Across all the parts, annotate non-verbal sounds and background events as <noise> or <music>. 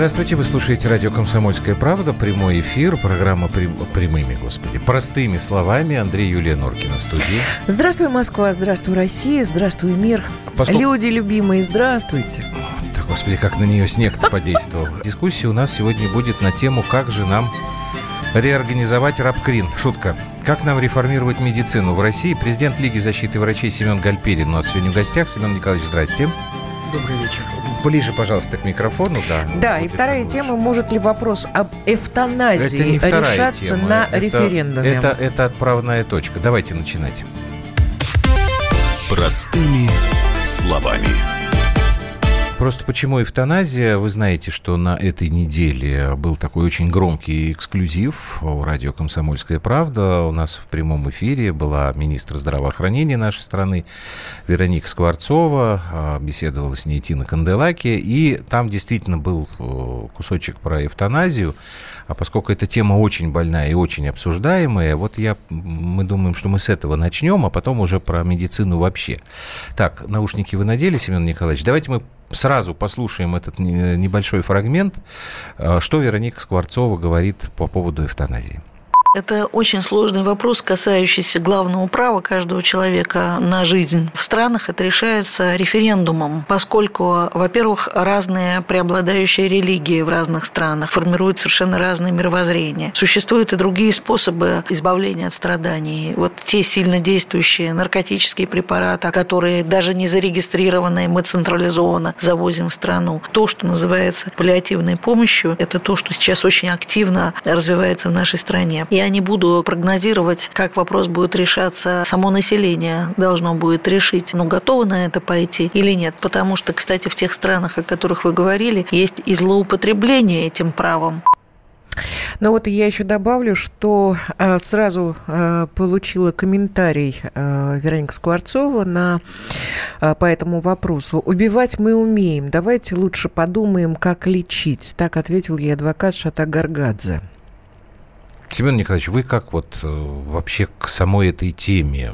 Здравствуйте, вы слушаете радио «Комсомольская правда», прямой эфир, программа прям, прямыми, господи, простыми словами. Андрей Юлия Норкина в студии. Здравствуй, Москва, здравствуй, Россия, здравствуй, мир. Поскольку... Люди любимые, здравствуйте. Да, господи, как на нее снег-то подействовал. Дискуссия у нас сегодня будет на тему, как же нам реорганизовать Рабкрин. Шутка. Как нам реформировать медицину в России? Президент Лиги защиты врачей Семен Гальперин у нас сегодня в гостях. Семен Николаевич, здрасте. Добрый вечер. Ближе, пожалуйста, к микрофону, да. Да, и вторая тема, может ли вопрос об эвтаназии решаться тема. на это, референдуме? Это, это отправная точка. Давайте начинать. Простыми словами. Просто почему эвтаназия? Вы знаете, что на этой неделе был такой очень громкий эксклюзив у радио «Комсомольская правда». У нас в прямом эфире была министр здравоохранения нашей страны Вероника Скворцова. А, беседовала с ней Тина Канделаки. И там действительно был э, кусочек про эвтаназию. А поскольку эта тема очень больная и очень обсуждаемая, вот я, мы думаем, что мы с этого начнем, а потом уже про медицину вообще. Так, наушники вы надели, Семен Николаевич? Давайте мы сразу послушаем этот небольшой фрагмент, э, что Вероника Скворцова говорит по поводу эвтаназии. Это очень сложный вопрос, касающийся главного права каждого человека на жизнь. В странах это решается референдумом, поскольку, во-первых, разные преобладающие религии в разных странах формируют совершенно разные мировоззрения. Существуют и другие способы избавления от страданий. Вот те сильно действующие наркотические препараты, которые даже не зарегистрированные, мы централизованно завозим в страну. То, что называется паллиативной помощью, это то, что сейчас очень активно развивается в нашей стране. И я не буду прогнозировать, как вопрос будет решаться. Само население должно будет решить, ну, готово на это пойти или нет. Потому что, кстати, в тех странах, о которых вы говорили, есть и злоупотребление этим правом. Но вот я еще добавлю, что э, сразу э, получила комментарий э, Вероника Скворцова на, по этому вопросу. «Убивать мы умеем. Давайте лучше подумаем, как лечить». Так ответил ей адвокат Шата Гаргадзе. Семен Николаевич, вы как вот э, вообще к самой этой теме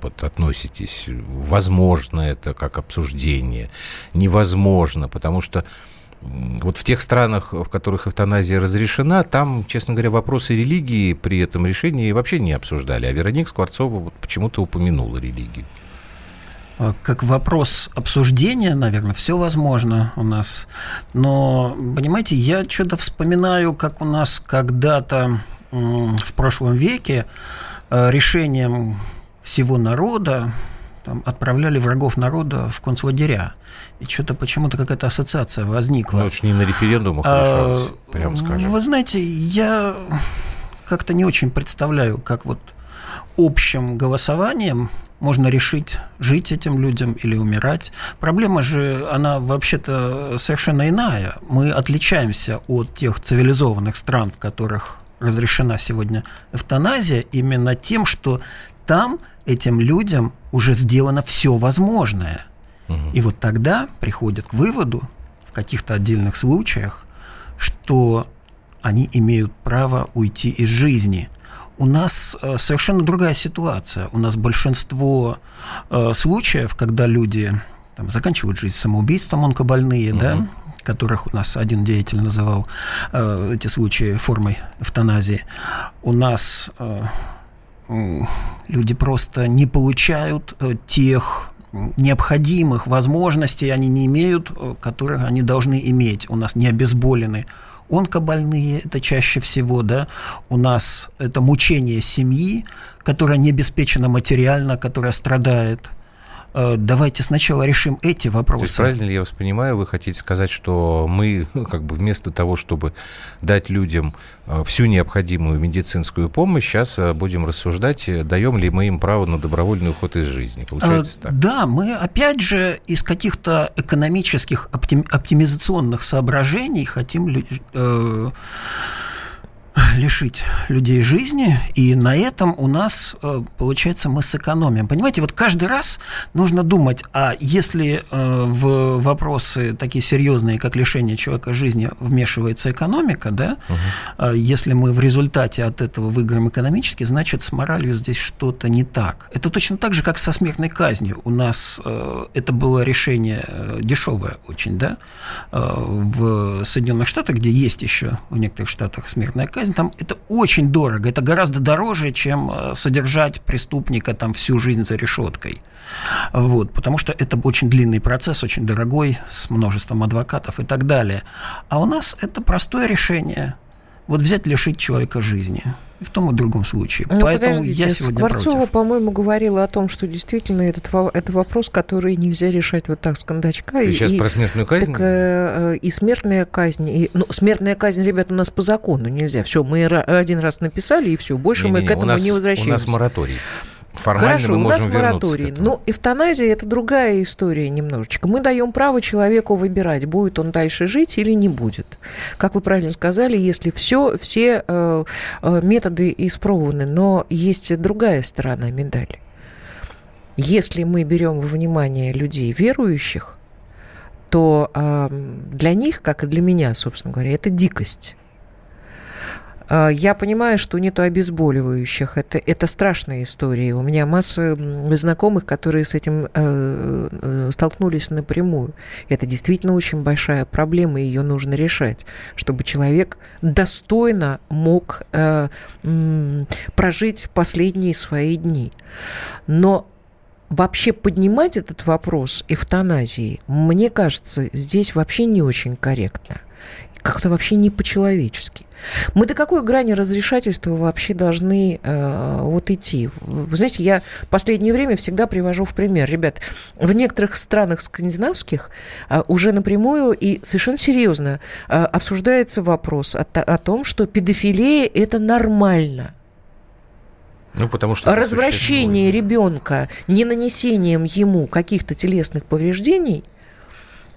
вот относитесь? Возможно это как обсуждение? Невозможно, потому что вот в тех странах, в которых эвтаназия разрешена, там, честно говоря, вопросы религии при этом решении вообще не обсуждали. А Вероника Скворцова вот почему-то упомянула религию. А, как вопрос обсуждения, наверное, все возможно у нас. Но, понимаете, я что-то вспоминаю, как у нас когда-то в прошлом веке э, решением всего народа там, отправляли врагов народа в концлагеря. И что-то почему-то какая-то ассоциация возникла. Ну, это не на референдумах а, решалось, прям скажем. Вы знаете, я как-то не очень представляю, как вот общим голосованием можно решить, жить этим людям или умирать. Проблема же, она вообще-то совершенно иная. Мы отличаемся от тех цивилизованных стран, в которых разрешена сегодня эвтаназия именно тем, что там этим людям уже сделано все возможное. Угу. И вот тогда приходят к выводу в каких-то отдельных случаях, что они имеют право уйти из жизни. У нас э, совершенно другая ситуация. У нас большинство э, случаев, когда люди там, заканчивают жизнь самоубийством, онкобольные, угу. да, которых у нас один деятель называл э, эти случаи формой эвтаназии, у нас э, люди просто не получают э, тех необходимых возможностей, они не имеют, э, которых они должны иметь. У нас не обезболены онкобольные, это чаще всего, да, у нас это мучение семьи, которая не обеспечена материально, которая страдает – давайте сначала решим эти вопросы. То есть, правильно ли я вас понимаю, вы хотите сказать, что мы <laughs> как бы вместо того, чтобы дать людям э, всю необходимую медицинскую помощь, сейчас э, будем рассуждать, даем ли мы им право на добровольный уход из жизни. Получается так? Да, мы опять же из каких-то экономических оптимизационных соображений хотим лишить людей жизни, и на этом у нас, э, получается, мы сэкономим. Понимаете, вот каждый раз нужно думать, а если э, в вопросы такие серьезные, как лишение человека жизни, вмешивается экономика, да, угу. если мы в результате от этого выиграем экономически, значит, с моралью здесь что-то не так. Это точно так же, как со смертной казнью. У нас это было решение дешевое очень, да, в Соединенных Штатах, где есть еще в некоторых штатах смертная казнь, казнь, там это очень дорого, это гораздо дороже, чем э, содержать преступника там всю жизнь за решеткой. Вот, потому что это очень длинный процесс, очень дорогой, с множеством адвокатов и так далее. А у нас это простое решение – вот взять, лишить человека жизни. И в том и другом случае. Ну, Поэтому я сегодня Скворцова, против. по-моему, говорила о том, что действительно этот, это вопрос, который нельзя решать вот так с кондачка. Ты и, сейчас и, про смертную казнь? Так, э, и смертная казнь. И, ну, смертная казнь, ребята, у нас по закону нельзя. Все, мы один раз написали, и все. Больше не, мы не, к этому нас, не возвращаемся. У нас мораторий. Формально Хорошо, мы у нас мораторий. Но эвтаназия – это другая история немножечко. Мы даем право человеку выбирать, будет он дальше жить или не будет. Как вы правильно сказали, если все, все э, э, методы испробованы, но есть другая сторона медали. Если мы берем во внимание людей верующих, то э, для них, как и для меня, собственно говоря, это дикость. А, я понимаю, что нету обезболивающих. Это, это страшная история. У меня масса знакомых, которые с этим э, э, столкнулись напрямую. Это действительно очень большая проблема, ее нужно решать, чтобы человек достойно мог э, прожить последние свои дни. Но вообще поднимать этот вопрос эвтаназии, мне кажется, здесь вообще не очень корректно как-то вообще не по-человечески. Мы до какой грани разрешательства вообще должны э, вот идти? Вы знаете, я в последнее время всегда привожу в пример. Ребят, в некоторых странах скандинавских э, уже напрямую и совершенно серьезно э, обсуждается вопрос о, о том, что педофилия – это нормально. Ну, потому что Развращение ребенка не нанесением ему каких-то телесных повреждений –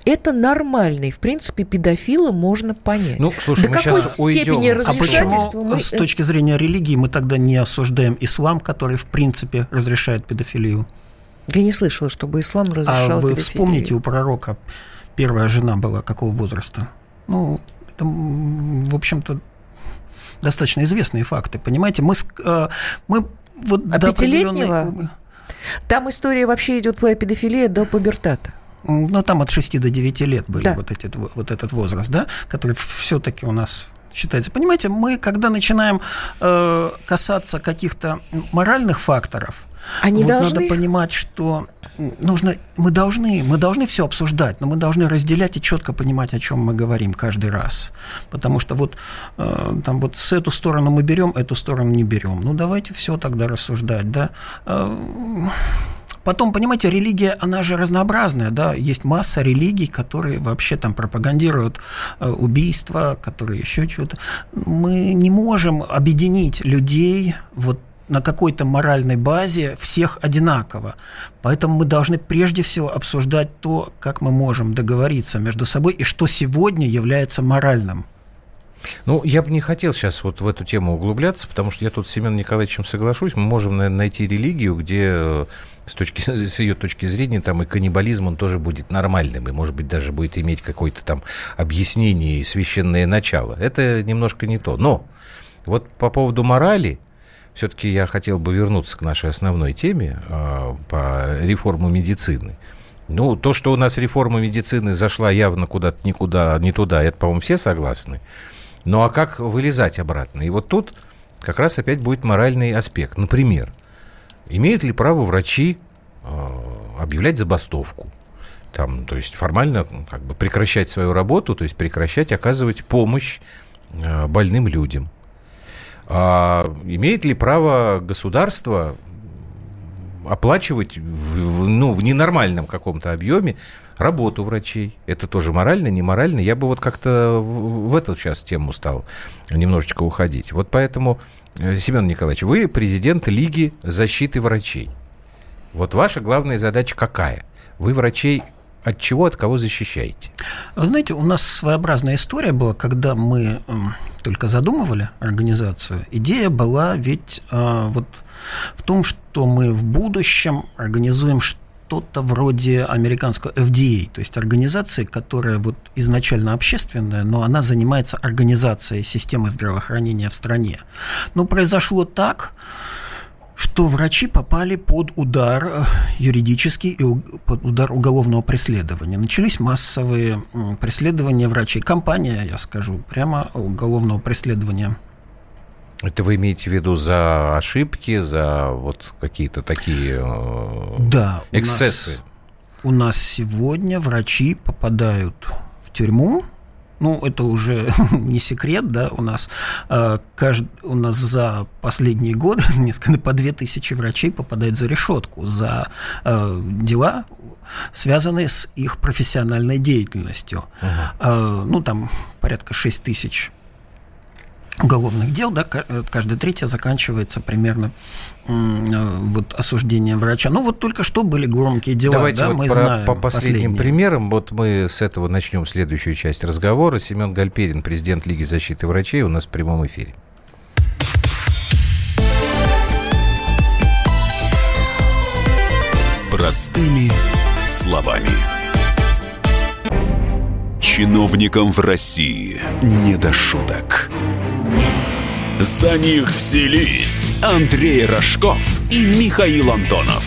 это нормально. И, в принципе, педофила можно понять. Ну, слушай, До мы какой сейчас степени уйдем. А почему мы... с точки зрения религии мы тогда не осуждаем ислам, который, в принципе, разрешает педофилию? Я не слышала, чтобы ислам а разрешал А вы педофилию. вспомните, у пророка первая жена была какого возраста? Ну, это, в общем-то, достаточно известные факты. Понимаете, мы, э, мы вот а до пятилетнего? Там история вообще идет по педофилии до пубертата. Ну, там от 6 до 9 лет были да. вот, эти, вот этот возраст, да, который все-таки у нас считается. Понимаете, мы, когда начинаем э, касаться каких-то моральных факторов, они вот должны... надо понимать, что нужно, мы должны, мы должны все обсуждать, но мы должны разделять и четко понимать, о чем мы говорим каждый раз, потому что вот э, там вот с эту сторону мы берем, эту сторону не берем. Ну давайте все тогда рассуждать, да. Э, Потом, понимаете, религия, она же разнообразная, да, есть масса религий, которые вообще там пропагандируют э, убийства, которые еще что-то. Мы не можем объединить людей вот на какой-то моральной базе всех одинаково. Поэтому мы должны прежде всего обсуждать то, как мы можем договориться между собой и что сегодня является моральным. Ну, я бы не хотел сейчас вот в эту тему углубляться, потому что я тут с Семеном Николаевичем соглашусь. Мы можем наверное, найти религию, где э, с, точки, с ее точки зрения там и каннибализм, он тоже будет нормальным, и, может быть, даже будет иметь какое-то там объяснение и священное начало. Это немножко не то. Но вот по поводу морали, все-таки я хотел бы вернуться к нашей основной теме э, по реформу медицины. Ну, то, что у нас реформа медицины зашла явно куда-то никуда, не туда, это, по-моему, все согласны. Ну, а как вылезать обратно? И вот тут как раз опять будет моральный аспект. Например, имеют ли право врачи э, объявлять забастовку? Там, то есть формально как бы прекращать свою работу, то есть прекращать оказывать помощь э, больным людям. А имеет ли право государство оплачивать в, ну, в ненормальном каком-то объеме работу врачей. Это тоже морально, не морально. Я бы вот как-то в эту сейчас тему стал немножечко уходить. Вот поэтому, Семен Николаевич, вы президент Лиги защиты врачей. Вот ваша главная задача какая? Вы врачей от чего, от кого защищаете? Вы знаете, у нас своеобразная история была, когда мы только задумывали организацию. Идея была ведь э, вот в том, что мы в будущем организуем что-то вроде американского FDA, то есть организации, которая вот изначально общественная, но она занимается организацией системы здравоохранения в стране. Но произошло так, что врачи попали под удар э, юридический и под удар уголовного преследования. Начались массовые преследования врачей. Компания, я скажу, прямо уголовного преследования. Это вы имеете в виду за ошибки, за вот какие-то такие э, да, эксцессы? У нас, у нас сегодня врачи попадают в тюрьму ну, это уже <laughs> не секрет, да, у нас, э, кажд... у нас за последние годы <laughs> несколько по две тысячи врачей попадают за решетку за э, дела, связанные с их профессиональной деятельностью. Uh-huh. Э, ну, там порядка 6 тысяч уголовных дел, да, э, каждая третья заканчивается примерно э, вот осуждением врача. Ну вот только что были громкие дела, Давайте да, вот мы про, знаем. По последним последние. примерам, вот мы с этого начнем следующую часть разговора. Семен Гальперин, президент Лиги защиты врачей, у нас в прямом эфире. Простыми словами. Чиновникам в России не до шуток. За них взялись Андрей Рожков и Михаил Антонов.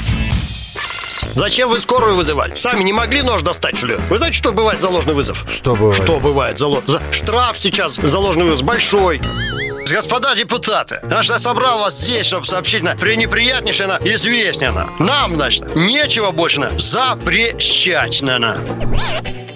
Зачем вы скорую вызывали? Сами не могли нож достать, что ли? Вы знаете, что бывает за ложный вызов? Что бывает? Что бывает за, ло... за... Штраф сейчас за ложный вызов большой. Господа депутаты, наш я собрал вас здесь, чтобы сообщить на пренеприятнейшее на известнее на. Нам, значит, нечего больше на запрещать на.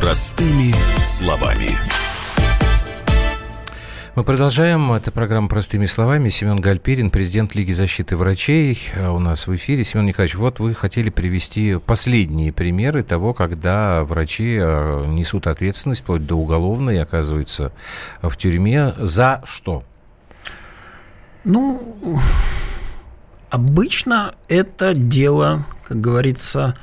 Простыми словами. Мы продолжаем. Это программа «Простыми словами». Семен Гальперин, президент Лиги защиты врачей, э, у нас в эфире. Семен Николаевич, вот вы хотели привести последние примеры того, когда врачи э, несут ответственность, вплоть до уголовной, и оказываются в тюрьме. За что? Ну, обычно это дело, как говорится,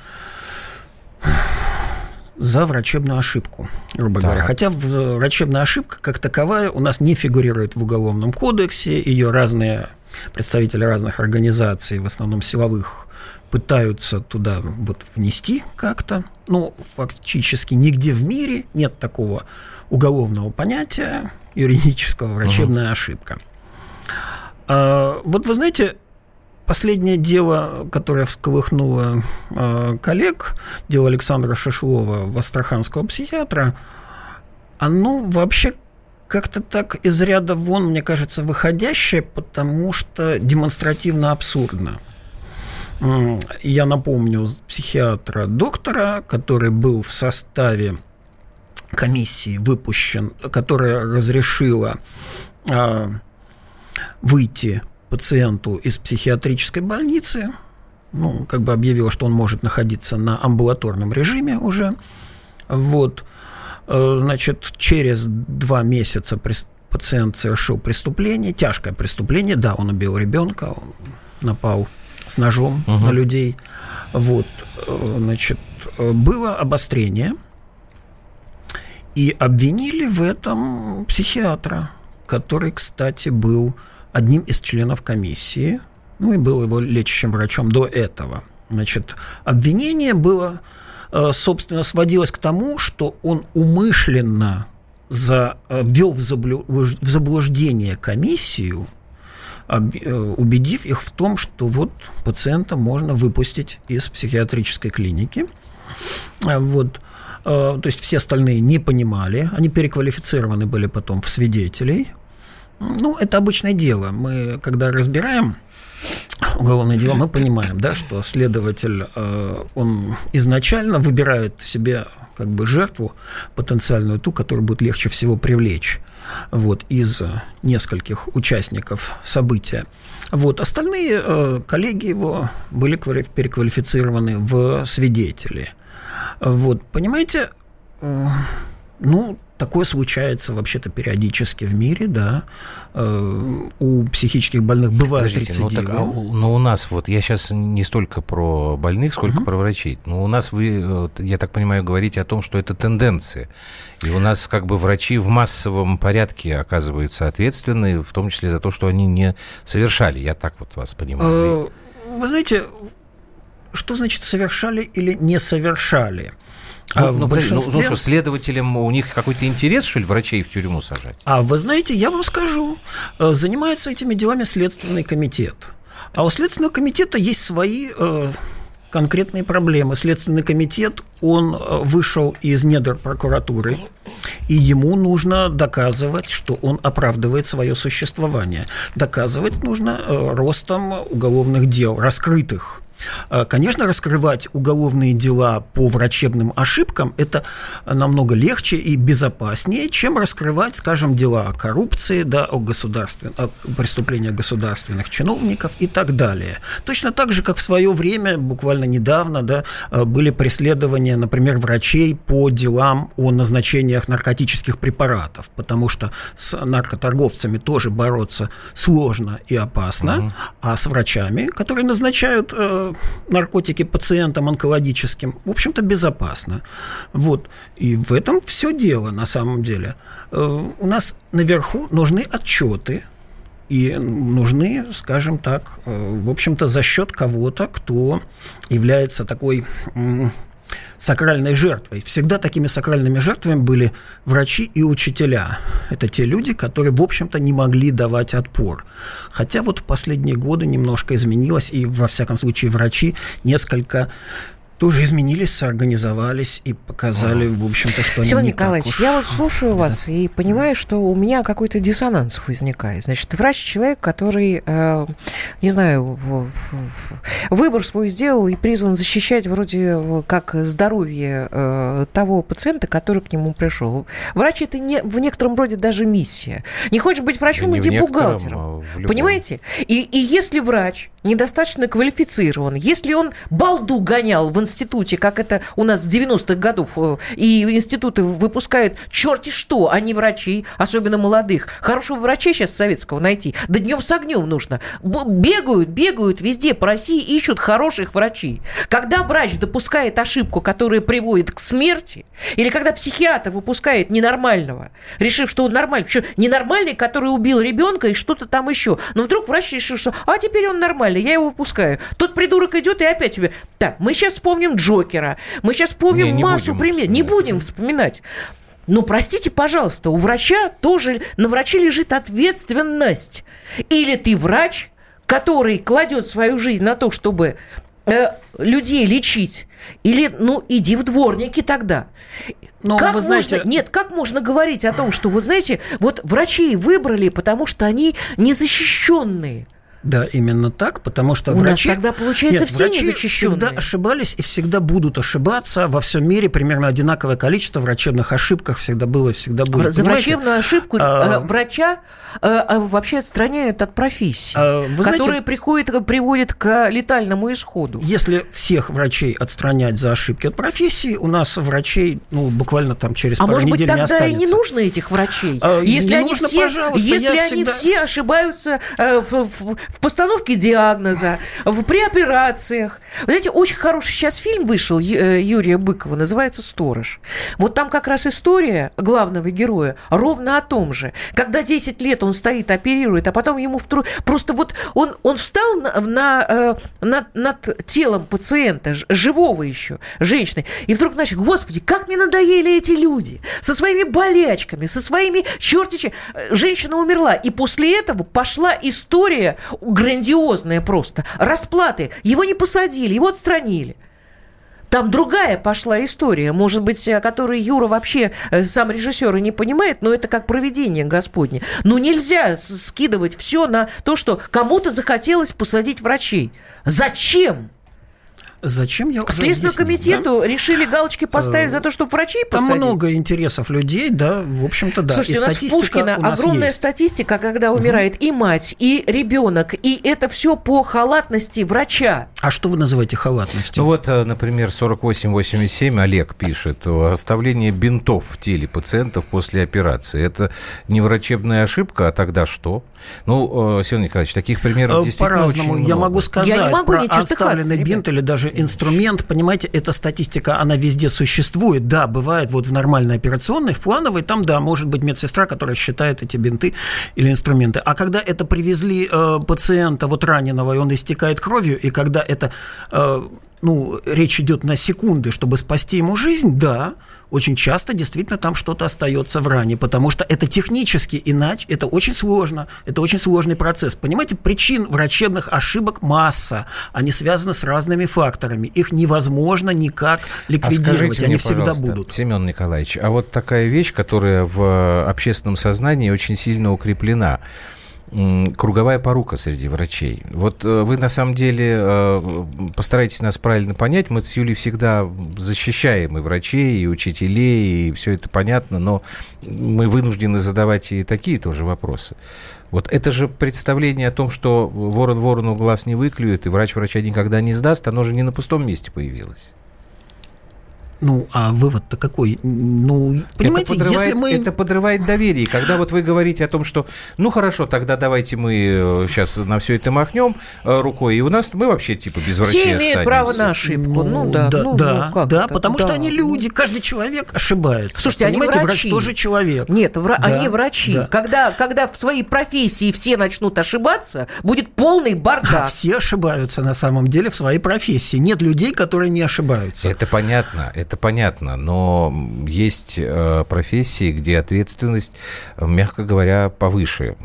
за врачебную ошибку, грубо так. говоря. Хотя врачебная ошибка как таковая у нас не фигурирует в Уголовном кодексе, ее разные представители разных организаций, в основном силовых, пытаются туда вот внести как-то. Но фактически нигде в мире нет такого уголовного понятия юридического врачебная угу. ошибка. А, вот вы знаете, Последнее дело, которое всколыхнуло э, коллег, дело Александра Шишлова, астраханского психиатра, оно вообще как-то так из ряда вон, мне кажется, выходящее, потому что демонстративно абсурдно. Я напомню психиатра доктора, который был в составе комиссии выпущен, которая разрешила э, выйти пациенту из психиатрической больницы, ну, как бы объявила, что он может находиться на амбулаторном режиме уже. Вот. Э, значит, через два месяца пациент совершил преступление, тяжкое преступление. Да, он убил ребенка, он напал с ножом угу. на людей. Вот, э, значит, было обострение, и обвинили в этом психиатра, который, кстати, был одним из членов комиссии, ну и был его лечащим врачом до этого. Значит, обвинение было, э, собственно, сводилось к тому, что он умышленно за, э, ввел в заблуждение комиссию, э, убедив их в том, что вот пациента можно выпустить из психиатрической клиники. Вот. То есть все остальные не понимали, они переквалифицированы были потом в свидетелей, Ну, это обычное дело. Мы, когда разбираем уголовное дело, мы понимаем, да, что следователь, э, он изначально выбирает себе как бы жертву потенциальную, ту, которую будет легче всего привлечь вот, из нескольких участников события. Вот, остальные э, коллеги его были переквалифицированы в свидетели. Вот, понимаете, э, ну, Такое случается вообще-то периодически в мире, да. Э, у психических больных бывают Подождите, рецидивы. Ну, так, а, но у нас вот, я сейчас не столько про больных, сколько угу. про врачей. Но у нас вы, я так понимаю, говорите о том, что это тенденция. И у нас как бы врачи в массовом порядке оказываются ответственны, в том числе за то, что они не совершали. Я так вот вас понимаю. Э, вы знаете, что значит совершали или не совершали? Ну, а ну, большинстве... ну, ну что, следователям у них какой-то интерес, что ли, врачей в тюрьму сажать? А вы знаете, я вам скажу, э, занимается этими делами Следственный комитет. А у Следственного комитета есть свои э, конкретные проблемы. Следственный комитет, он э, вышел из недр прокуратуры, и ему нужно доказывать, что он оправдывает свое существование. Доказывать нужно э, ростом уголовных дел, раскрытых конечно, раскрывать уголовные дела по врачебным ошибкам – это намного легче и безопаснее, чем раскрывать, скажем, дела о коррупции, да, о, государствен... о преступлениях государственных чиновников и так далее. Точно так же, как в свое время, буквально недавно, да, э, были преследования, например, врачей по делам о назначениях наркотических препаратов, потому что с наркоторговцами тоже бороться сложно и опасно, угу. а с врачами, которые назначают э, наркотики пациентам онкологическим, в общем-то, безопасно. Вот. И в этом все дело на самом деле. Э, у нас наверху нужны отчеты, и нужны, скажем так, э, в общем-то, за счет кого-то, кто является такой сакральной жертвой. Всегда такими сакральными жертвами были врачи и учителя. Это те люди, которые, в общем-то, не могли давать отпор. Хотя вот в последние годы немножко изменилось, и, во всяком случае, врачи несколько тоже изменились, соорганизовались и показали, в общем-то, что Семен они не Николаевич, уж... я вот слушаю <laughs> да. вас и понимаю, что у меня какой-то диссонанс возникает. Значит, врач человек, который, э, не знаю, выбор свой сделал и призван защищать вроде э, как здоровье э, того пациента, который к нему пришел. Врач это не, в некотором роде даже миссия. Не хочешь быть врачом, да иди бухгалтером. А Понимаете? И, и если врач недостаточно квалифицирован, если он балду гонял в институте, как это у нас с 90-х годов, э, и институты выпускают черти что, а не врачей, особенно молодых. Хорошего врача сейчас советского найти, да днем с огнем нужно. Бегают, бегают везде по России, ищут хороших врачей. Когда врач допускает ошибку, которая приводит к смерти, или когда психиатр выпускает ненормального, решив, что он нормальный, причем ненормальный, который убил ребенка и что-то там еще, но вдруг врач решил, что а теперь он нормальный, я его выпускаю. Тот придурок идет и опять тебе, так, мы сейчас вспомним вспомним Джокера, мы сейчас вспомним не, не массу примеров. Не будем вспоминать. Но простите, пожалуйста, у врача тоже на враче лежит ответственность. Или ты врач, который кладет свою жизнь на то, чтобы э, людей лечить, или, ну, иди в дворники тогда. Но как вы знаете... можно, нет, как можно говорить о том, что, вот знаете, вот врачей выбрали, потому что они незащищенные. Да, именно так, потому что У врачи... нас тогда, получается, Нет, все врачи всегда ошибались и всегда будут ошибаться. Во всем мире примерно одинаковое количество врачебных ошибок всегда было и всегда будет. За Понимаете? врачебную ошибку а... Э, врача а, а, вообще отстраняют от профессии, а, вы которая знаете, приходит, приводит к летальному исходу. Если всех врачей отстранять за ошибки от профессии, у нас врачей ну, буквально там через а пару может недель быть, тогда не останется. и не нужно этих врачей? А, если они, нужно, все, если они всегда... все ошибаются в, в, в постановке диагноза, в, при операциях. Вы знаете, очень хороший сейчас фильм вышел э, Юрия Быкова, называется «Сторож». Вот там как раз история главного героя ровно о том же. Когда 10 лет он стоит, оперирует, а потом ему вдруг... Просто вот он, он встал на, на, э, над, над телом пациента, живого еще, женщины, и вдруг начал, господи, как мне надоели эти люди со своими болячками, со своими чертичи. Женщина умерла, и после этого пошла история грандиозная просто. Расплаты. Его не посадили, его отстранили. Там другая пошла история, может быть, о которой Юра вообще э, сам режиссер и не понимает, но это как проведение Господне. Но нельзя скидывать все на то, что кому-то захотелось посадить врачей. Зачем? Зачем я Следственному комитету да? решили галочки поставить за то, чтобы врачей посадить? Там много интересов людей, да, в общем-то, да. Слушайте, и у нас Пушкина у огромная есть. статистика, когда умирает угу. и мать, и ребенок, и это все по халатности врача. А что вы называете халатностью? Ну вот, э, например, 4887 Олег пишет, оставление бинтов в теле пациентов после операции. Это не врачебная ошибка, а тогда что? Ну, э, Семен Николаевич, таких примеров э, действительно По-разному. очень много. Я могу сказать Я не могу про оставленный бинт или даже инструмент, понимаете, эта статистика, она везде существует. Да, бывает вот в нормальной операционной, в плановой, там, да, может быть медсестра, которая считает эти бинты или инструменты. А когда это привезли э, пациента вот раненого, и он истекает кровью, и когда это э, ну, речь идет на секунды, чтобы спасти ему жизнь, да, очень часто действительно там что-то остается в ране, потому что это технически иначе, это очень сложно, это очень сложный процесс. Понимаете, причин врачебных ошибок масса, они связаны с разными факторами, их невозможно никак ликвидировать, а они мне, всегда будут. Семен Николаевич, а вот такая вещь, которая в общественном сознании очень сильно укреплена – круговая порука среди врачей. Вот э, вы на самом деле э, постарайтесь нас правильно понять. Мы с Юлей всегда защищаем и врачей, и учителей, и все это понятно, но мы вынуждены задавать и такие тоже вопросы. Вот это же представление о том, что ворон ворону глаз не выклюет, и врач врача никогда не сдаст, оно же не на пустом месте появилось. Ну, а вывод-то какой? Ну, понимаете, это подрывает, если мы... Это подрывает доверие. Когда вот вы говорите о том, что, ну, хорошо, тогда давайте мы сейчас э, на все это махнем э, рукой, и у нас мы вообще, типа, без врачей Все имеют право на ошибку. Ну, ну да. Да, ну, да, ну, как да потому да. что они люди, каждый человек ошибается. Слушайте, Понимаете, они врачи. врач тоже человек. Нет, вра... да, они врачи. Да. Когда, когда в своей профессии все начнут ошибаться, будет полный бардак. <laughs> Все ошибаются на самом деле в своей профессии. Нет людей, которые не ошибаются. Это понятно, это понятно но есть э, профессии, где ответственность, мягко говоря, повыше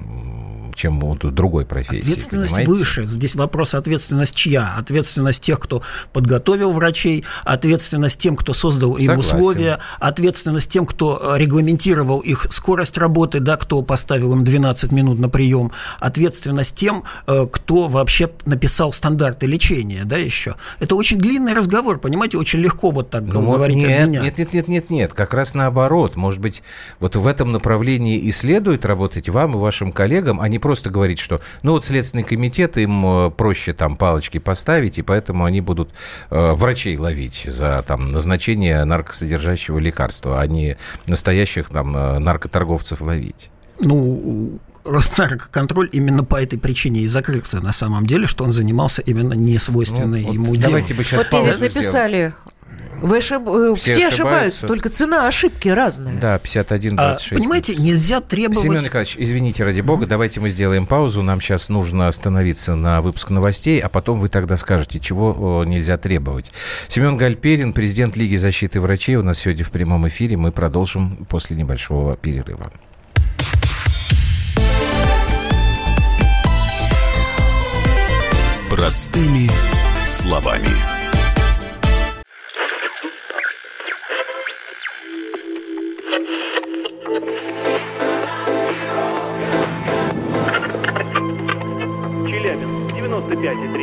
чем у другой профессии. Ответственность понимаете? выше. Здесь вопрос ответственность чья? Ответственность тех, кто подготовил врачей, ответственность тем, кто создал им Согласен. условия, ответственность тем, кто э, регламентировал их скорость работы, да, кто поставил им 12 минут на прием, ответственность тем, э, кто вообще написал стандарты лечения, да, еще. Это очень длинный разговор, понимаете, очень легко вот так ну, говорить нет, меня. Нет, нет, нет, нет, нет, как раз наоборот. Может быть, вот в этом направлении и следует работать вам и вашим коллегам, а не просто просто говорить, что ну вот Следственный комитет, им э, проще там палочки поставить, и поэтому они будут э, врачей ловить за там назначение наркосодержащего лекарства, а не настоящих там э, наркоторговцев ловить. Ну, Роснаркоконтроль именно по этой причине и закрылся на самом деле, что он занимался именно несвойственной ну, ему вот делом. Давайте бы сейчас вот здесь написали, вы ошиб... Э, все, все ошибаются, только цена ошибки разная. Да, 51, 26. А, понимаете, нельзя требовать... Семен Николаевич, извините, ради бога, mm-hmm. давайте мы сделаем паузу. Нам сейчас нужно остановиться на выпуск новостей, а потом вы тогда скажете, чего нельзя требовать. Семен Гальперин, президент Лиги защиты врачей, у нас сегодня в прямом эфире. Мы продолжим после небольшого перерыва. Простыми словами.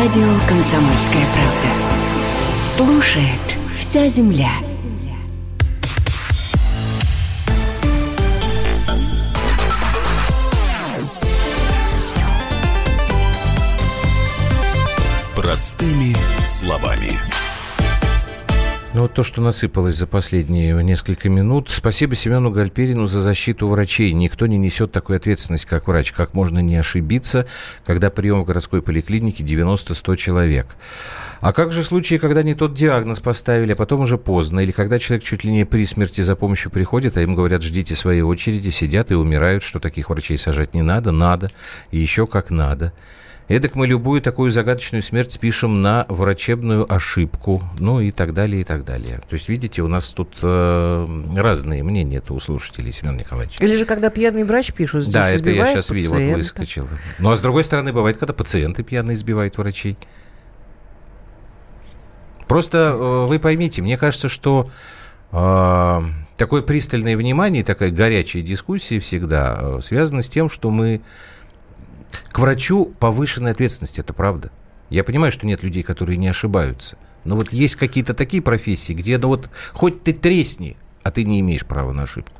Радио «Комсомольская правда». Слушает вся земля. Простыми словами. Ну вот то, что насыпалось за последние несколько минут. Спасибо Семену Гальперину за защиту врачей. Никто не несет такой ответственности, как врач. Как можно не ошибиться, когда прием в городской поликлинике 90-100 человек? А как же случаи, когда не тот диагноз поставили, а потом уже поздно, или когда человек чуть ли не при смерти за помощью приходит, а им говорят, ждите своей очереди, сидят и умирают, что таких врачей сажать не надо, надо, и еще как надо. Эдак мы любую такую загадочную смерть спишем на врачебную ошибку, ну и так далее, и так далее. То есть, видите, у нас тут э, разные мнения у слушателей, Семен Николаевич. Или же, когда пьяный врач пишет, здесь Да, это я сейчас пациента. видел, вот выскочил. Ну, а с другой стороны, бывает, когда пациенты пьяные избивают врачей. Просто э, вы поймите, мне кажется, что э, такое пристальное внимание, такая горячая дискуссия всегда э, связана с тем, что мы к врачу повышенной ответственности, это правда. Я понимаю, что нет людей, которые не ошибаются. Но вот есть какие-то такие профессии, где ну вот хоть ты тресни, а ты не имеешь права на ошибку.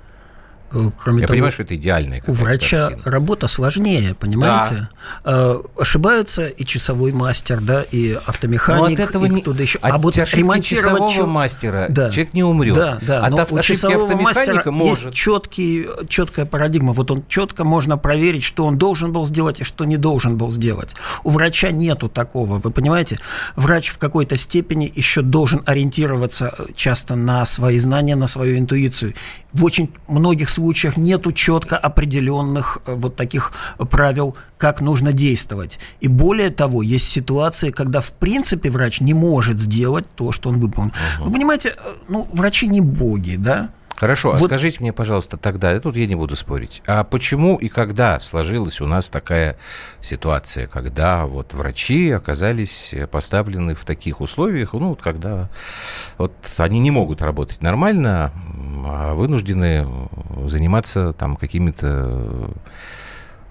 Кроме Я того, понимаю, что это идеальная у врача картина. работа сложнее, понимаете? Да. Ошибается и часовой мастер, да, и автомеханик, но от этого и кто-то еще. От а вот ремонтировать часового мастера да. человек не умрет. Да, да. От но у часового мастера может. есть четкий, четкая парадигма. Вот он четко можно проверить, что он должен был сделать и что не должен был сделать. У врача нету такого, вы понимаете? Врач в какой-то степени еще должен ориентироваться часто на свои знания, на свою интуицию. В очень многих случаях нету четко определенных вот таких правил, как нужно действовать. И более того, есть ситуации, когда в принципе врач не может сделать то, что он выполнил. Угу. Вы понимаете, ну, врачи не боги, да? Хорошо, вот. а скажите мне, пожалуйста, тогда, тут я не буду спорить, а почему и когда сложилась у нас такая ситуация, когда вот врачи оказались поставлены в таких условиях, ну, вот когда вот они не могут работать нормально, а вынуждены заниматься там какими-то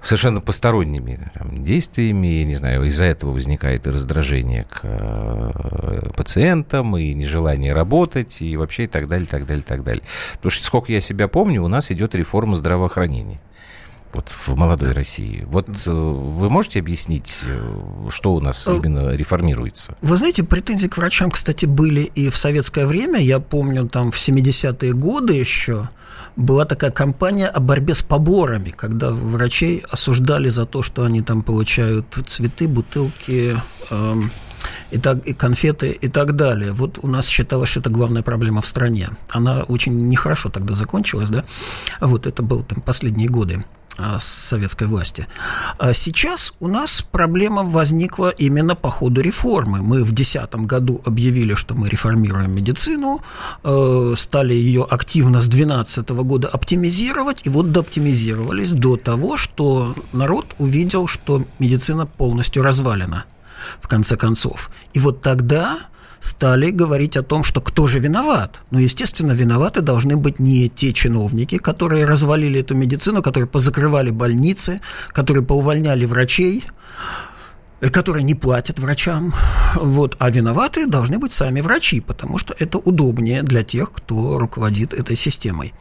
совершенно посторонними там, действиями, я не знаю, из-за этого возникает и раздражение к э, пациентам, и нежелание работать, и вообще и так далее, так далее, так далее. Потому что, сколько я себя помню, у нас идет реформа здравоохранения. Вот в молодой России. Вот э, вы можете объяснить, э, что у нас именно реформируется? Вы знаете, претензии к врачам, кстати, были и в советское время. Я помню, там в 70-е годы еще была такая кампания о борьбе с поборами, когда врачей осуждали за то, что они там получают цветы, бутылки, э, и, так, и конфеты и так далее. Вот у нас считалось, что это главная проблема в стране. Она очень нехорошо тогда закончилась, да. Вот это было там последние годы советской власти. А сейчас у нас проблема возникла именно по ходу реформы. Мы в 2010 году объявили, что мы реформируем медицину, стали ее активно с 2012 года оптимизировать, и вот дооптимизировались до того, что народ увидел, что медицина полностью развалена в конце концов. И вот тогда стали говорить о том, что кто же виноват. Ну, естественно, виноваты должны быть не те чиновники, которые развалили эту медицину, которые позакрывали больницы, которые поувольняли врачей, которые не платят врачам, вот, а виноваты должны быть сами врачи, потому что это удобнее для тех, кто руководит этой системой.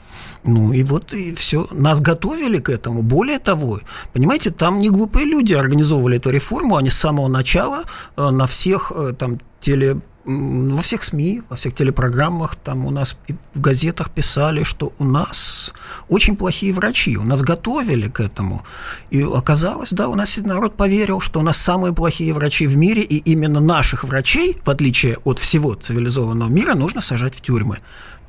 Ну и вот и все. Нас готовили к этому. Более того, понимаете, там не глупые люди организовывали эту реформу, они с самого начала э, на всех э, там теле во всех СМИ, во всех телепрограммах, там у нас в газетах писали, что у нас очень плохие врачи, у нас готовили к этому. И оказалось, да, у нас народ поверил, что у нас самые плохие врачи в мире, и именно наших врачей, в отличие от всего цивилизованного мира, нужно сажать в тюрьмы.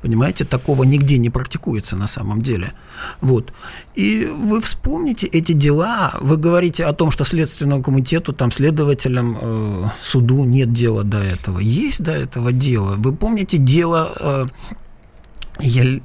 Понимаете, такого нигде не практикуется на самом деле. Вот. И вы вспомните эти дела. Вы говорите о том, что Следственному комитету, там, следователям, э, суду нет дела до этого. Есть до этого дело. Вы помните дело... Э, Ель...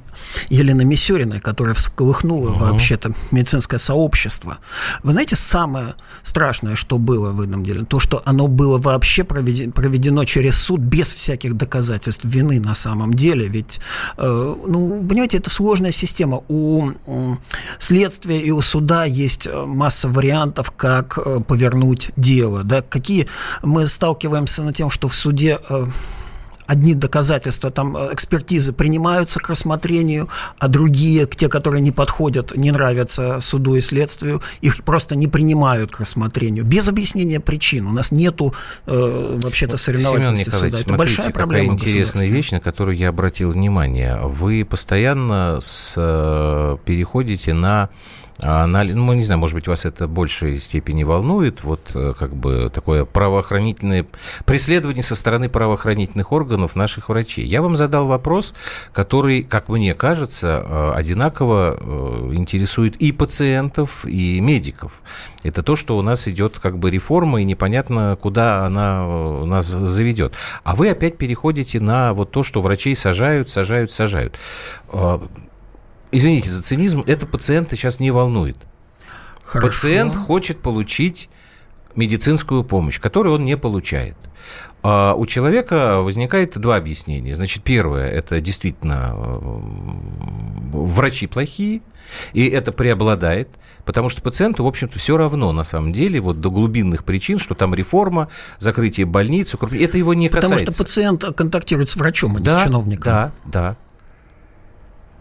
Елены Мисюриной, которая всколыхнула uh-huh. вообще-то медицинское сообщество. Вы знаете, самое страшное, что было в этом деле, то, что оно было вообще проведено, проведено через суд без всяких доказательств вины на самом деле. Ведь, э, ну, понимаете, это сложная система. У э, следствия и у суда есть масса вариантов, как э, повернуть дело. Да? Какие мы сталкиваемся на тем, что в суде... Э, одни доказательства, там э, экспертизы принимаются к рассмотрению, а другие, те, которые не подходят, не нравятся суду и следствию, их просто не принимают к рассмотрению. Без объяснения причин. У нас нету э, вообще-то соревновательности Семен суда. Это смотрите, большая проблема какая интересная вещь, на которую я обратил внимание. Вы постоянно с, э, переходите на анализ, ну, не знаю, может быть, вас это в большей степени волнует, вот э, как бы такое правоохранительное преследование со стороны правоохранительных органов наших врачей. Я вам задал вопрос, который, как мне кажется, э, одинаково э, интересует и пациентов, и медиков. Это то, что у нас идет как бы реформа, и непонятно, куда она нас заведет. А вы опять переходите на вот то, что врачей сажают, сажают, сажают извините за цинизм, это пациента сейчас не волнует. Хорошо. Пациент хочет получить медицинскую помощь, которую он не получает. А у человека возникает два объяснения. Значит, первое, это действительно э, врачи плохие, и это преобладает, потому что пациенту, в общем-то, все равно, на самом деле, вот до глубинных причин, что там реформа, закрытие больниц, это его не касается. Потому что пациент контактирует с врачом, а не да, с чиновником. Да, да.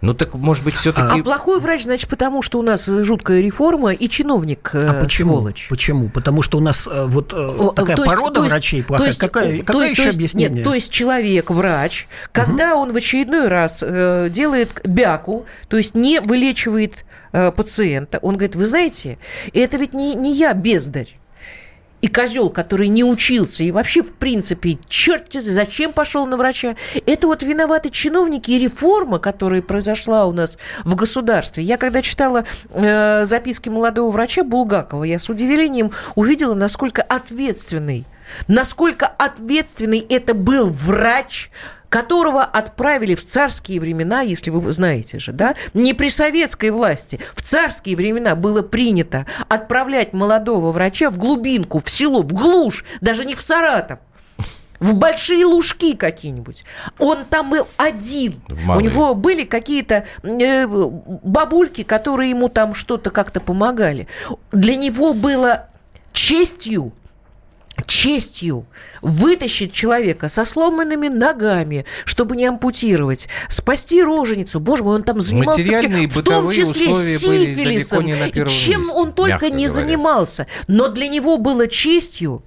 Ну так, может быть, все-таки... А плохой врач, значит, потому что у нас жуткая реформа и чиновник э, а почему? сволочь. Почему? Потому что у нас э, вот О, такая то порода есть, врачей плохая. То есть, какая то какая есть, еще то есть, объяснение? Нет, то есть человек, врач, когда угу. он в очередной раз э, делает бяку, то есть не вылечивает э, пациента, он говорит, вы знаете, это ведь не, не я бездарь и козел, который не учился, и вообще, в принципе, черт зачем пошел на врача. Это вот виноваты чиновники и реформа, которая произошла у нас в государстве. Я когда читала э, записки молодого врача Булгакова, я с удивлением увидела, насколько ответственный насколько ответственный это был врач, которого отправили в царские времена, если вы знаете же, да, не при советской власти, в царские времена было принято отправлять молодого врача в глубинку, в село, в глушь, даже не в Саратов, в большие лужки какие-нибудь. Он там был один. У него были какие-то э, бабульки, которые ему там что-то как-то помогали. Для него было честью честью вытащить человека со сломанными ногами, чтобы не ампутировать, спасти роженицу. Боже мой, он там занимался Материальные, в том числе сифилисом, чем месте, он только не говоря. занимался. Но для него было честью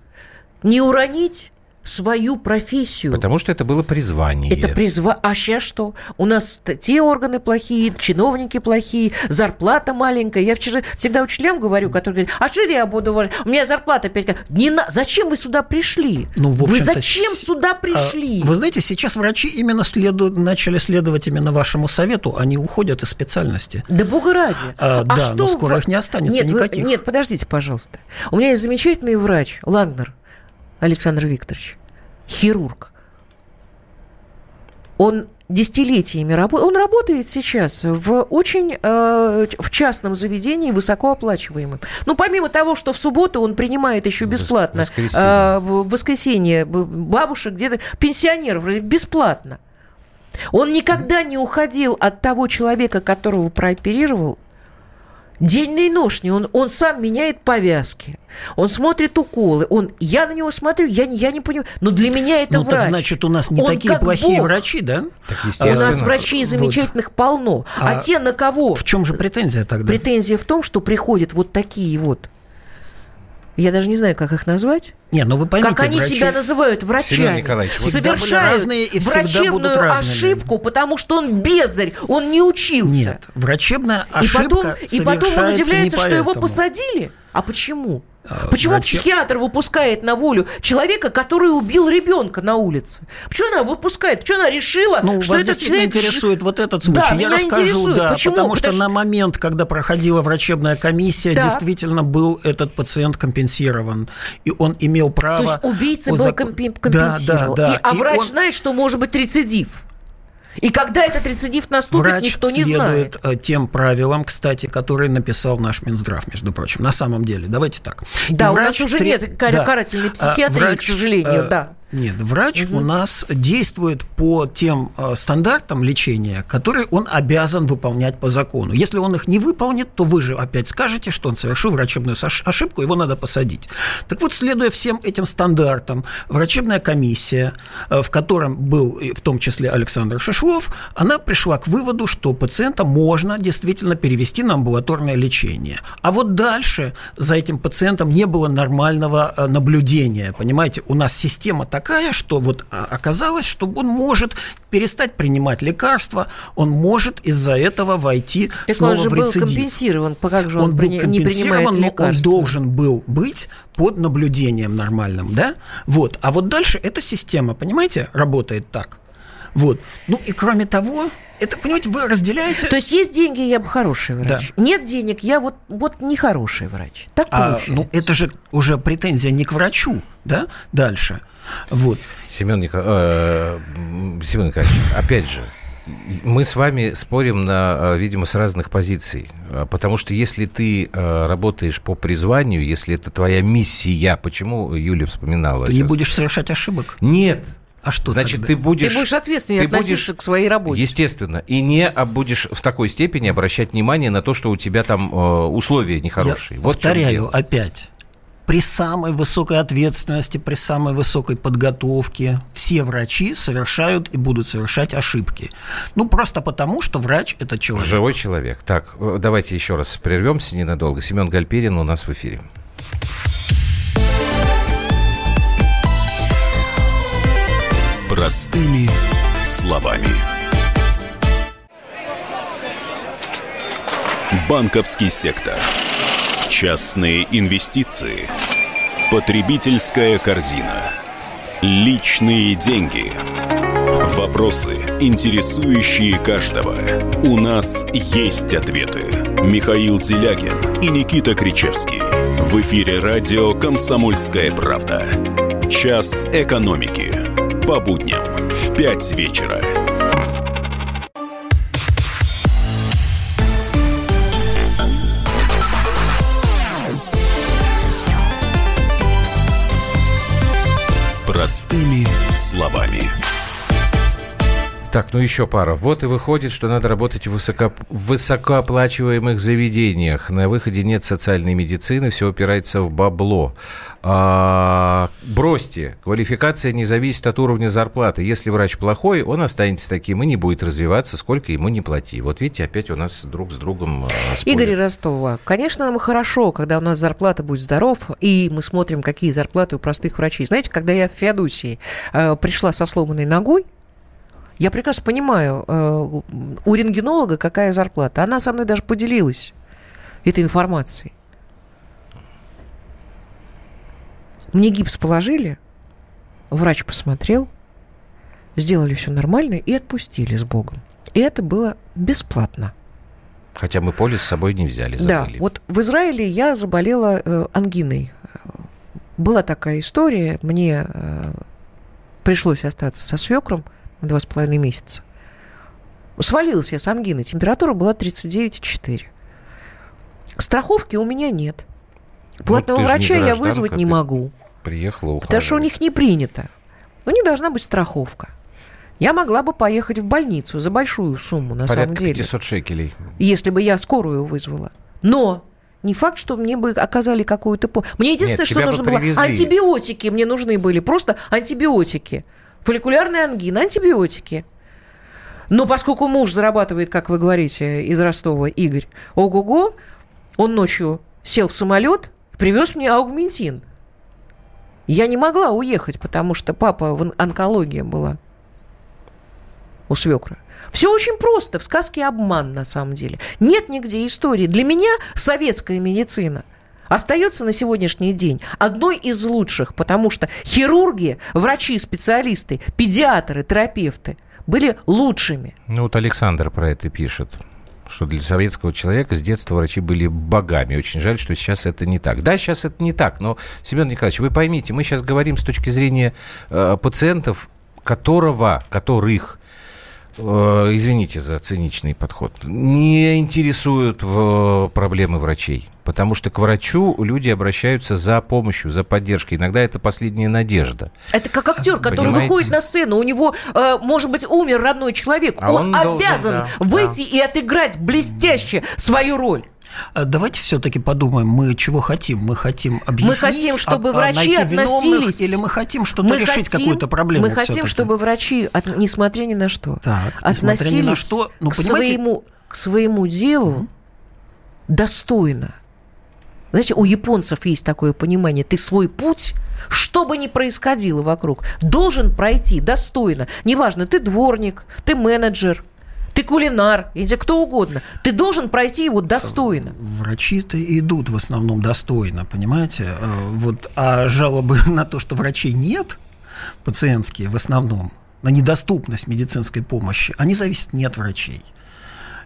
не уронить свою профессию. Потому что это было призвание. Это призвание. А сейчас что? У нас те органы плохие, чиновники плохие, зарплата маленькая. Я вчера всегда учителям говорю, которые говорят, а что я буду... У меня зарплата 5... Не на... Зачем вы сюда пришли? Ну, вы зачем с... сюда пришли? А, вы знаете, сейчас врачи именно следуют, начали следовать именно вашему совету. Они уходят из специальности. Да бога ради. А, а да, что но скоро в... их не останется нет, никаких. Вы... Нет, подождите, пожалуйста. У меня есть замечательный врач, Лангнер. Александр Викторович, хирург. Он десятилетиями работает. Он работает сейчас в очень э, в частном заведении, высокооплачиваемом. Ну, помимо того, что в субботу он принимает еще бесплатно воскресенье. Э, в воскресенье бабушек, где-то пенсионеров бесплатно. Он никогда не уходил от того человека, которого прооперировал, Деньный нож не он, он сам меняет повязки. Он смотрит уколы. Он, я на него смотрю, я, я не понимаю. Но для меня это ну, врач. так значит, у нас не он такие плохие Бог. врачи, да? Так, у нас врачей замечательных вот. полно. А, а те на кого? В чем же претензия тогда? Претензия в том, что приходят вот такие вот я даже не знаю, как их назвать. Не, ну вы поймите, как они врачи... себя называют врачами, совершают разные и врачебную ошибку, потому что он бездарь, он не учился. Нет, врачебная ошибка и потом, и потом он удивляется, что его посадили. А почему? А, Почему Врачи... психиатр выпускает на волю человека, который убил ребенка на улице? Почему она выпускает? Почему она решила, ну, что вас этот человек... интересует вот этот случай. Да, Я расскажу, интересует. да, Почему? потому что на момент, когда проходила врачебная комиссия, да. действительно был этот пациент компенсирован, и он имел право... То есть убийца был зак... компенсирован. Да, да, да. И, а и врач он... знает, что может быть рецидив. И когда этот рецидив наступит, Врач никто не знает. следует тем правилам, кстати, которые написал наш Минздрав, между прочим. На самом деле, давайте так. Да, и у нас уже нет кар- да. карательной а, психиатрии, врач, к сожалению, э, да. Нет, врач угу. у нас действует по тем э, стандартам лечения, которые он обязан выполнять по закону. Если он их не выполнит, то вы же опять скажете, что он совершил врачебную ошибку, его надо посадить. Так вот, следуя всем этим стандартам, врачебная комиссия, э, в котором был в том числе Александр Шишлов, она пришла к выводу, что пациента можно действительно перевести на амбулаторное лечение. А вот дальше за этим пациентом не было нормального э, наблюдения. Понимаете, у нас система такая, что вот а, оказалось, что он может перестать принимать лекарства, он может из-за этого войти так снова он же в рецидив. был компенсирован, как же он, он был не принимает лекарства? он должен был быть под наблюдением нормальным, да? Вот. А вот дальше эта система, понимаете, работает так. Вот. Ну и кроме того, это, понимаете, вы разделяете... То есть есть деньги, я бы хороший врач. Да. Нет денег, я вот, вот не хороший врач. Так а, получается. Ну, это же уже претензия не к врачу, да, дальше. Вот. Семен, Никол... э, Семен Николаевич, опять же, мы с вами спорим на, э, видимо, с разных позиций. Э, потому что если ты э, работаешь по призванию, если это твоя миссия, почему Юля вспоминала? Ты сейчас? не будешь совершать ошибок? Нет. А что Значит, тогда? ты будешь... Ты будешь ответственнее ты относиться будешь, к своей работе. Естественно. И не будешь в такой степени обращать внимание на то, что у тебя там условия нехорошие. Я вот повторяю опять при самой высокой ответственности, при самой высокой подготовке все врачи совершают и будут совершать ошибки. Ну, просто потому, что врач – это человек. Живой человек. Так, э, давайте еще раз прервемся ненадолго. Семен Гальперин у нас в эфире. Простыми словами. Банковский сектор. Частные инвестиции. Потребительская корзина. Личные деньги. Вопросы, интересующие каждого. У нас есть ответы. Михаил Делягин и Никита Кричевский. В эфире радио «Комсомольская правда». Час экономики. По будням в 5 вечера. Простыми словами. Так, ну еще пара. Вот и выходит, что надо работать в, высоко... в высокооплачиваемых заведениях. На выходе нет социальной медицины, все упирается в бабло. А, бросьте, квалификация не зависит от уровня зарплаты. Если врач плохой, он останется таким и не будет развиваться, сколько ему не плати. Вот видите, опять у нас друг с другом а, спорят. Игорь Ростова, конечно, нам хорошо, когда у нас зарплата будет здоров, и мы смотрим, какие зарплаты у простых врачей. Знаете, когда я в Феодосии э, пришла со сломанной ногой, я прекрасно понимаю, э, у рентгенолога какая зарплата. Она со мной даже поделилась этой информацией. Мне гипс положили, врач посмотрел, сделали все нормально и отпустили с Богом. И это было бесплатно. Хотя мы полис с собой не взяли, забыли. Да, вот в Израиле я заболела э, ангиной. Была такая история, мне э, пришлось остаться со свекром два с половиной месяца. Свалилась я с ангиной, температура была 39,4. Страховки у меня нет. Платного ну, врача я вызвать не могу. Приехала ухаживать. Потому что у них не принято. Ну, не должна быть страховка. Я могла бы поехать в больницу за большую сумму, на Порядка самом деле. 500 шекелей. Если бы я скорую вызвала. Но не факт, что мне бы оказали какую-то помощь. Мне единственное, Нет, что нужно было... Антибиотики мне нужны были. Просто антибиотики. Фолликулярная ангина, антибиотики. Но поскольку муж зарабатывает, как вы говорите, из Ростова, Игорь, ого-го, он ночью сел в самолет, привез мне аугментин. Я не могла уехать, потому что папа в онкологии была у свекра. Все очень просто. В сказке обман, на самом деле. Нет нигде истории. Для меня советская медицина остается на сегодняшний день одной из лучших, потому что хирурги, врачи, специалисты, педиатры, терапевты были лучшими. Ну вот Александр про это пишет что для советского человека с детства врачи были богами. Очень жаль, что сейчас это не так. Да, сейчас это не так, но, Семен Николаевич, вы поймите, мы сейчас говорим с точки зрения э, пациентов, которого, которых извините за циничный подход, не интересуют в проблемы врачей. Потому что к врачу люди обращаются за помощью, за поддержкой. Иногда это последняя надежда. Это как актер, который Понимаете? выходит на сцену, у него, э, может быть, умер родной человек. А он, он должен, обязан да, выйти и отыграть блестяще свою роль. А Давайте все-таки подумаем, мы чего хотим? Мы хотим объяснить, хотим, чтобы а- врачи найти виновных, относились. или мы хотим что-то Мы решить, какую-то проблему Мы хотим, чтобы врачи, от- несмотря ни на что, Так, относились ни на что, ну, к, понимаете- своему, к своему делу достойно. Знаете, у японцев есть такое понимание. Ты свой путь, что бы ни происходило вокруг, должен пройти достойно. Неважно, ты дворник, ты менеджер, ты кулинар, знаю, кто угодно. Ты должен пройти его достойно. Врачи-то идут в основном достойно, понимаете? Э, Вот, а жалобы <laughs> на то, что врачей нет, пациентские в основном, на недоступность медицинской помощи, они зависят не от врачей.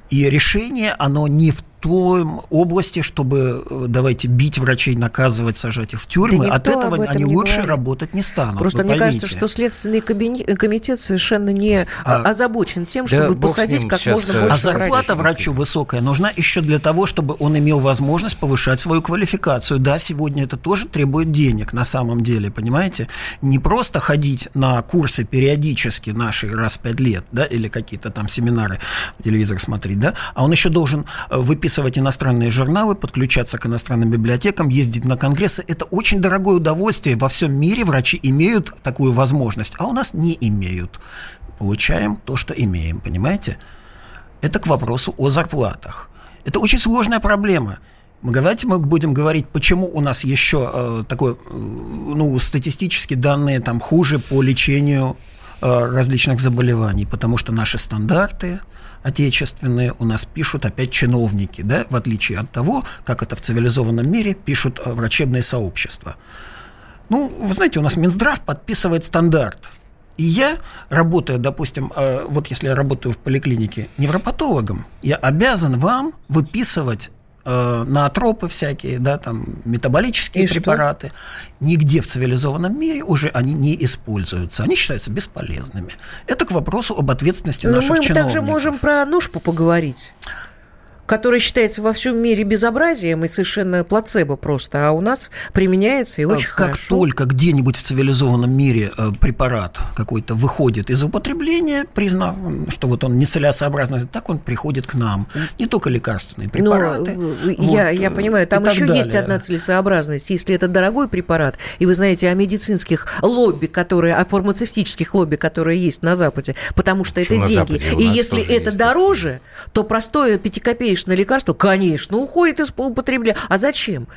И решение, оно не в том области, чтобы, э, давайте, бить врачей, наказывать, сажать их в тюрьмы. Да от этого об этом они не лучше говорит. работать не станут. Просто мне кажется, что Следственный кабини- комитет совершенно не А- озабочен тем, Да чтобы посадить как можно э, А больше Слушайте, зарплата врачу высокая нужна еще для того, чтобы он имел возможность повышать свою квалификацию. Да, сегодня это тоже требует денег на самом деле, понимаете? Не просто ходить на курсы периодически наши раз в пять лет, да, или какие-то там семинары, телевизор смотреть, да, а он еще должен э, выписывать иностранные журналы, подключаться к иностранным библиотекам, ездить на конгрессы. Это очень дорогое удовольствие. Во всем мире врачи имеют такую возможность, а у нас не имеют. Получаем то, что имеем, понимаете? Это к вопросу о зарплатах. Это очень сложная проблема. Мы, давайте мы будем говорить, почему у нас еще э, такое, э, ну, статистически данные там хуже по лечению э, различных заболеваний, потому что наши стандарты отечественные у нас пишут опять чиновники, да, в отличие от того, как это в цивилизованном мире пишут э, врачебные сообщества. Ну, вы знаете, у нас Минздрав подписывает стандарт. И я, работая, допустим, э, вот если я работаю в поликлинике невропатологом, я обязан вам выписывать э, наотропы всякие, да, там, метаболические И что? препараты. Нигде в цивилизованном мире уже они не используются. Они считаются бесполезными. Это к вопросу об ответственности Но наших мы чиновников. также можем про ножпу поговорить которая считается во всем мире безобразием и совершенно плацебо просто, а у нас применяется и очень Э, как хорошо. только где-нибудь в цивилизованном мире э, препарат какой-то выходит из употребления, признав, что вот он нецелесообразный, так он приходит к нам. Не только лекарственные Ну, препараты. э, вот, я, я э, понимаю, там еще есть далее. одна целесообразность. Если это дорогой препарат, и вы знаете о медицинских лобби, которые, о фармацевтических лобби, которые есть на Западе, потому что Почему это деньги. Западе? И если это есть дороже, то простое пятикопеечное лекарство, конечно, уходит из употребления. А зачем?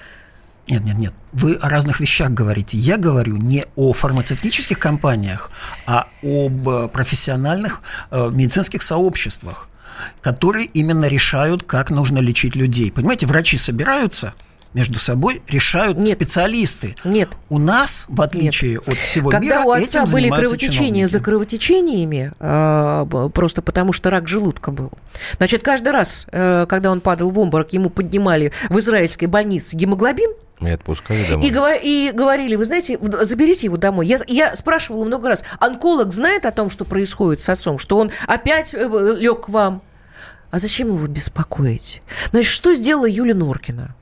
Нет, нет, нет. Вы о разных вещах говорите. Я говорю не о фармацевтических компаниях, а об э, профессиональных э, медицинских сообществах, которые именно решают, как нужно лечить людей. Понимаете, врачи собираются между собой, решают Нет. специалисты. Нет. У нас, в отличие от всего Когда мира, у отца этим были кровотечения чиновники. за кровотечениями, э, б- просто потому что рак желудка был. Значит, каждый раз, э, когда он падал в обморок, ему поднимали в израильской больнице гемоглобин, И отпускали домой. и, говор- и говорили, вы знаете, заберите его домой. Я, я спрашивала много раз, онколог знает о том, что происходит с отцом, что он опять э, лег к вам? А зачем его беспокоить? Значит, что сделала Юля Норкина?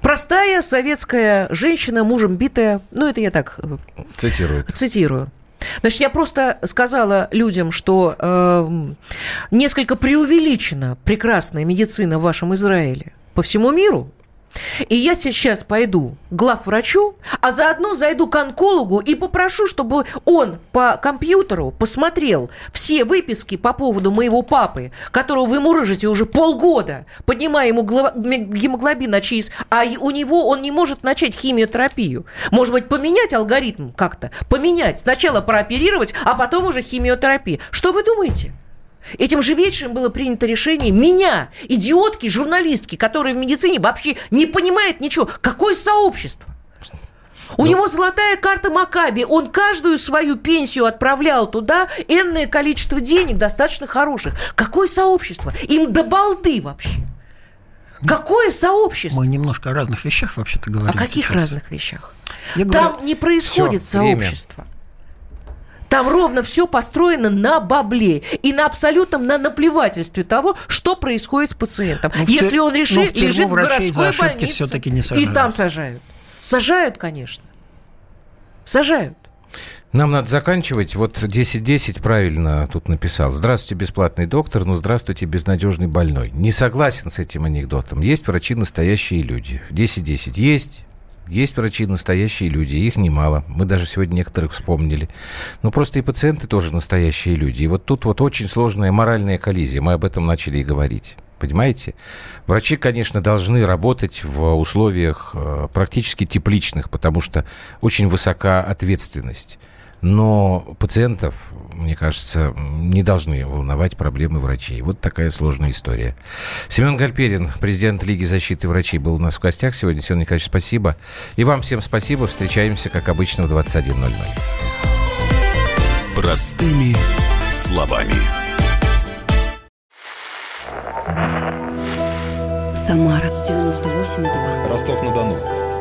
Простая советская женщина, мужем битая, ну это я так э, Цитирует. цитирую. Значит, я просто сказала людям, что э, несколько преувеличена прекрасная медицина в вашем Израиле по всему миру. И я сейчас пойду к главврачу, а заодно зайду к онкологу и попрошу, чтобы он по компьютеру посмотрел все выписки по поводу моего папы, которого вы мурыжите уже полгода, поднимая ему гемоглобин на ЧИС, а у него он не может начать химиотерапию. Может быть, поменять алгоритм как-то? Поменять. Сначала прооперировать, а потом уже химиотерапия. Что вы думаете? Этим же вечером было принято решение меня, идиотки, журналистки, которые в медицине вообще не понимают ничего. Какое сообщество? У него золотая карта Макаби. Он каждую свою пенсию отправлял туда энное количество денег, достаточно хороших. Какое сообщество? Им до балды вообще. Какое сообщество? Мы немножко о разных вещах вообще-то говорим. О каких сейчас. разных вещах? Я Там говорю- не происходит Всё, время. Там ровно все построено на бабле и на абсолютном на наплевательстве того, что происходит с пациентом. Ну, в Если тюр- он решит, ну, в лежит в городской больнице, не и сажают. там сажают. Сажают, конечно. Сажают. Нам надо заканчивать. Вот 10.10 правильно тут написал. Здравствуйте, бесплатный доктор, но здравствуйте, безнадежный больной. Не согласен с этим анекдотом. Есть врачи настоящие люди. 10.10 есть. Есть врачи настоящие люди, их немало. Мы даже сегодня некоторых вспомнили. Но просто и пациенты тоже настоящие люди. И вот тут вот очень сложная моральная коллизия. Мы об этом начали и говорить. Понимаете? Врачи, конечно, должны работать в условиях э, практически тепличных, потому что очень высока ответственность. Но пациентов, мне кажется, не должны волновать проблемы врачей. Вот такая сложная история. Семен Гальперин, президент Лиги защиты врачей, был у нас в гостях сегодня. Семен Николаевич, спасибо. И вам всем спасибо. Встречаемся, как обычно, в 21.00. Простыми словами. Самара 98,2. Ростов-на-Дону.